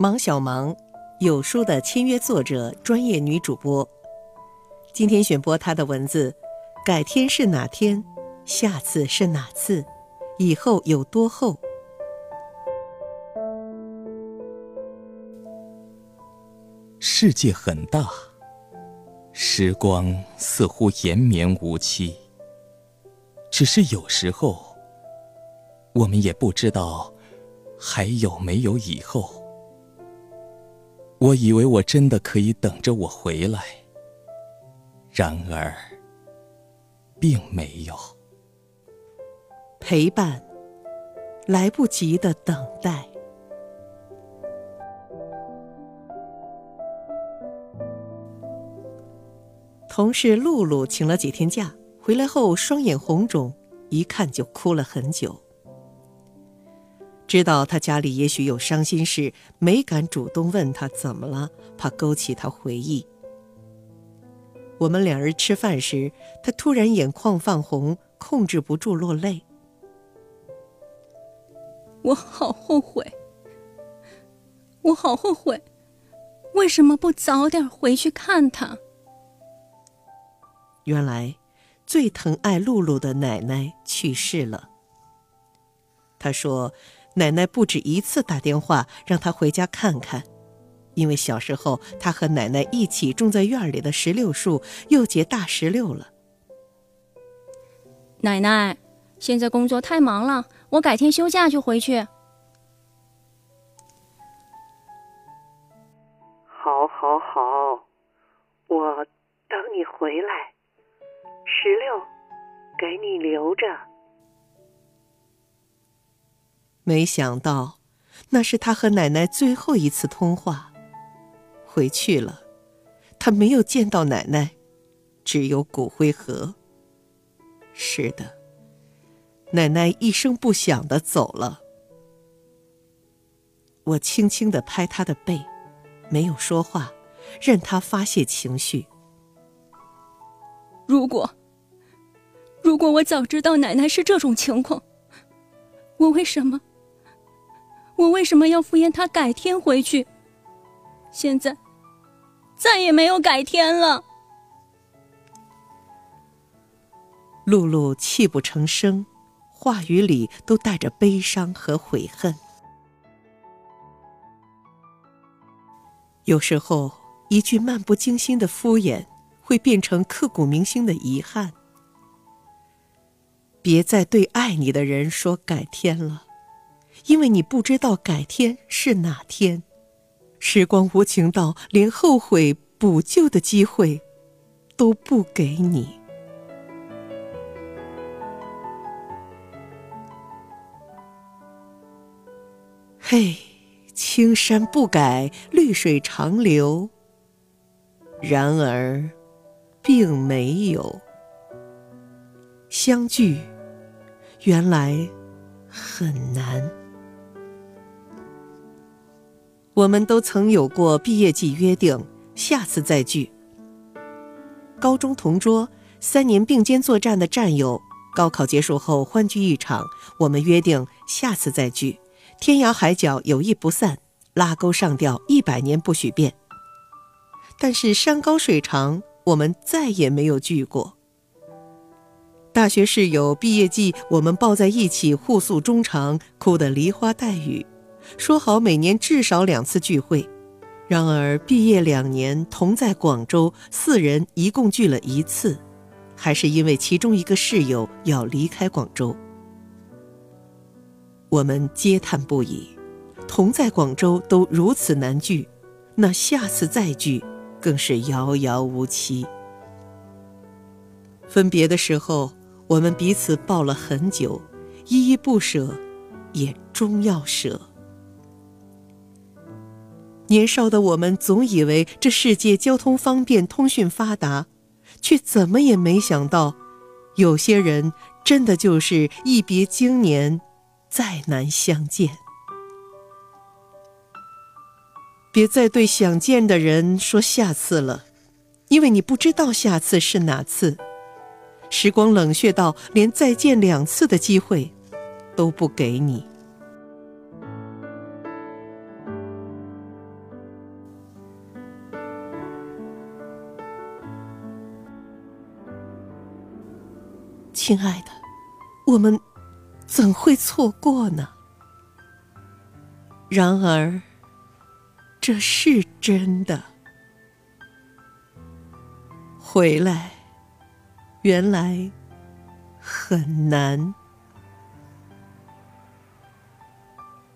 忙小忙，有书的签约作者，专业女主播。今天选播她的文字：改天是哪天？下次是哪次？以后有多厚？世界很大，时光似乎延绵无期。只是有时候，我们也不知道还有没有以后。我以为我真的可以等着我回来，然而，并没有。陪伴，来不及的等待。同事露露请了几天假，回来后双眼红肿，一看就哭了很久。知道他家里也许有伤心事，没敢主动问他怎么了，怕勾起他回忆。我们两人吃饭时，他突然眼眶泛红，控制不住落泪。我好后悔，我好后悔，为什么不早点回去看他？原来，最疼爱露露的奶奶去世了。他说。奶奶不止一次打电话让他回家看看，因为小时候他和奶奶一起种在院里的石榴树又结大石榴了。奶奶，现在工作太忙了，我改天休假就回去。好，好，好，我等你回来，石榴给你留着。没想到，那是他和奶奶最后一次通话。回去了，他没有见到奶奶，只有骨灰盒。是的，奶奶一声不响的走了。我轻轻的拍他的背，没有说话，任他发泄情绪。如果，如果我早知道奶奶是这种情况，我为什么？我为什么要敷衍他改天回去？现在再也没有改天了。露露泣不成声，话语里都带着悲伤和悔恨。有时候，一句漫不经心的敷衍，会变成刻骨铭心的遗憾。别再对爱你的人说改天了。因为你不知道改天是哪天，时光无情到连后悔补救的机会都不给你。嘿，青山不改，绿水长流。然而，并没有相聚，原来很难。我们都曾有过毕业季约定，下次再聚。高中同桌，三年并肩作战的战友，高考结束后欢聚一场，我们约定下次再聚，天涯海角友谊不散，拉钩上吊一百年不许变。但是山高水长，我们再也没有聚过。大学室友毕业季，我们抱在一起互诉衷肠，哭得梨花带雨。说好每年至少两次聚会，然而毕业两年同在广州，四人一共聚了一次，还是因为其中一个室友要离开广州。我们嗟叹不已，同在广州都如此难聚，那下次再聚更是遥遥无期。分别的时候，我们彼此抱了很久，依依不舍，也终要舍。年少的我们总以为这世界交通方便、通讯发达，却怎么也没想到，有些人真的就是一别经年，再难相见。别再对想见的人说下次了，因为你不知道下次是哪次。时光冷血到连再见两次的机会都不给你。亲爱的，我们怎会错过呢？然而，这是真的。回来，原来很难。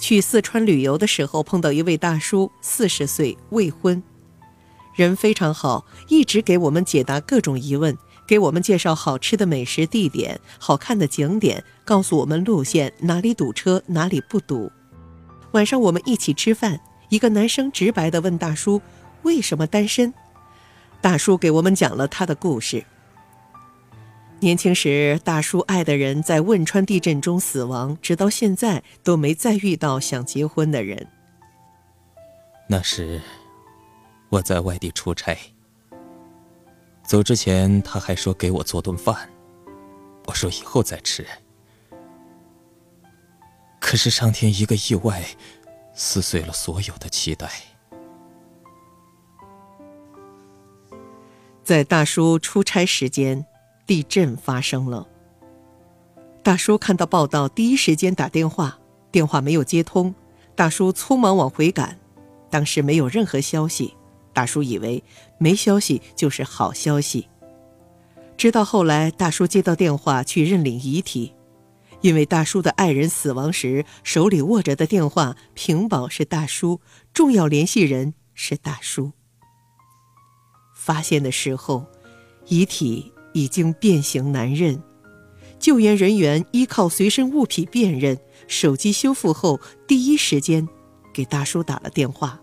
去四川旅游的时候，碰到一位大叔，四十岁，未婚，人非常好，一直给我们解答各种疑问，给我们介绍好吃的美食地点、好看的景点，告诉我们路线，哪里堵车，哪里不堵。晚上我们一起吃饭，一个男生直白地问大叔：“为什么单身？”大叔给我们讲了他的故事。年轻时，大叔爱的人在汶川地震中死亡，直到现在都没再遇到想结婚的人。那时，我在外地出差，走之前他还说给我做顿饭，我说以后再吃。可是上天一个意外，撕碎了所有的期待。在大叔出差时间。地震发生了。大叔看到报道，第一时间打电话，电话没有接通。大叔匆忙往回赶，当时没有任何消息。大叔以为没消息就是好消息。直到后来，大叔接到电话去认领遗体，因为大叔的爱人死亡时手里握着的电话屏保是大叔，重要联系人是大叔。发现的时候，遗体。已经变形难认，救援人员依靠随身物品辨认，手机修复后，第一时间给大叔打了电话。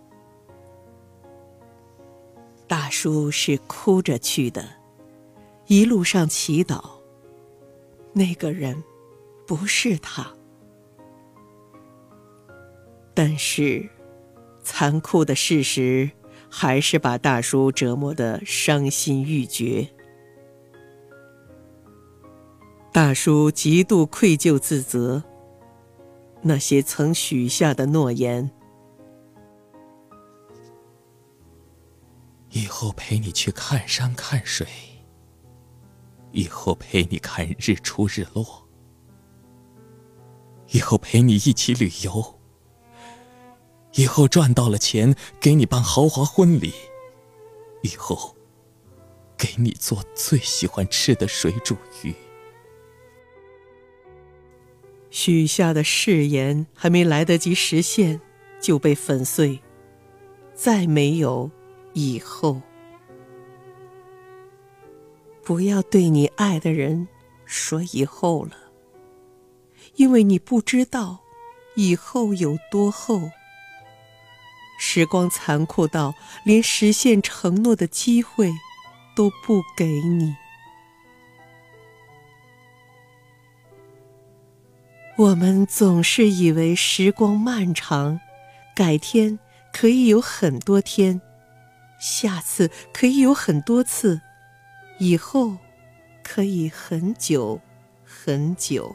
大叔是哭着去的，一路上祈祷，那个人不是他。但是，残酷的事实还是把大叔折磨得伤心欲绝。大叔极度愧疚自责。那些曾许下的诺言，以后陪你去看山看水，以后陪你看日出日落，以后陪你一起旅游，以后赚到了钱给你办豪华婚礼，以后给你做最喜欢吃的水煮鱼。许下的誓言还没来得及实现，就被粉碎，再没有以后。不要对你爱的人说以后了，因为你不知道以后有多厚。时光残酷到连实现承诺的机会都不给你。我们总是以为时光漫长，改天可以有很多天，下次可以有很多次，以后可以很久很久。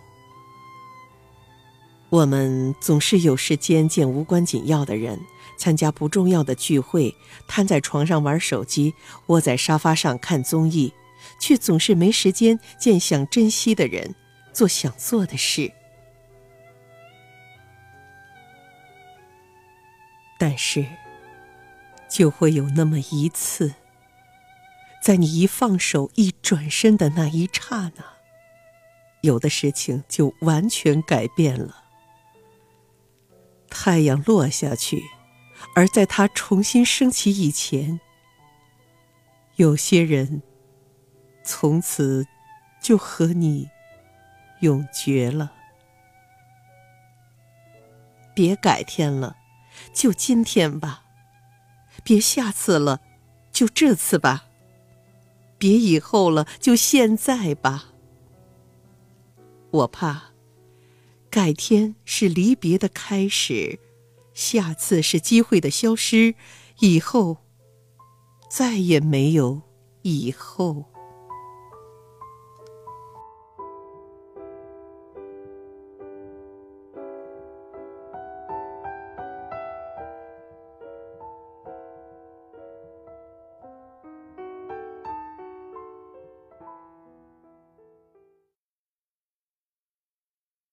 我们总是有时间见无关紧要的人，参加不重要的聚会，瘫在床上玩手机，窝在沙发上看综艺，却总是没时间见想珍惜的人，做想做的事。但是，就会有那么一次，在你一放手、一转身的那一刹那，有的事情就完全改变了。太阳落下去，而在它重新升起以前，有些人从此就和你永绝了。别改天了。就今天吧，别下次了，就这次吧。别以后了，就现在吧。我怕，改天是离别的开始，下次是机会的消失，以后再也没有以后。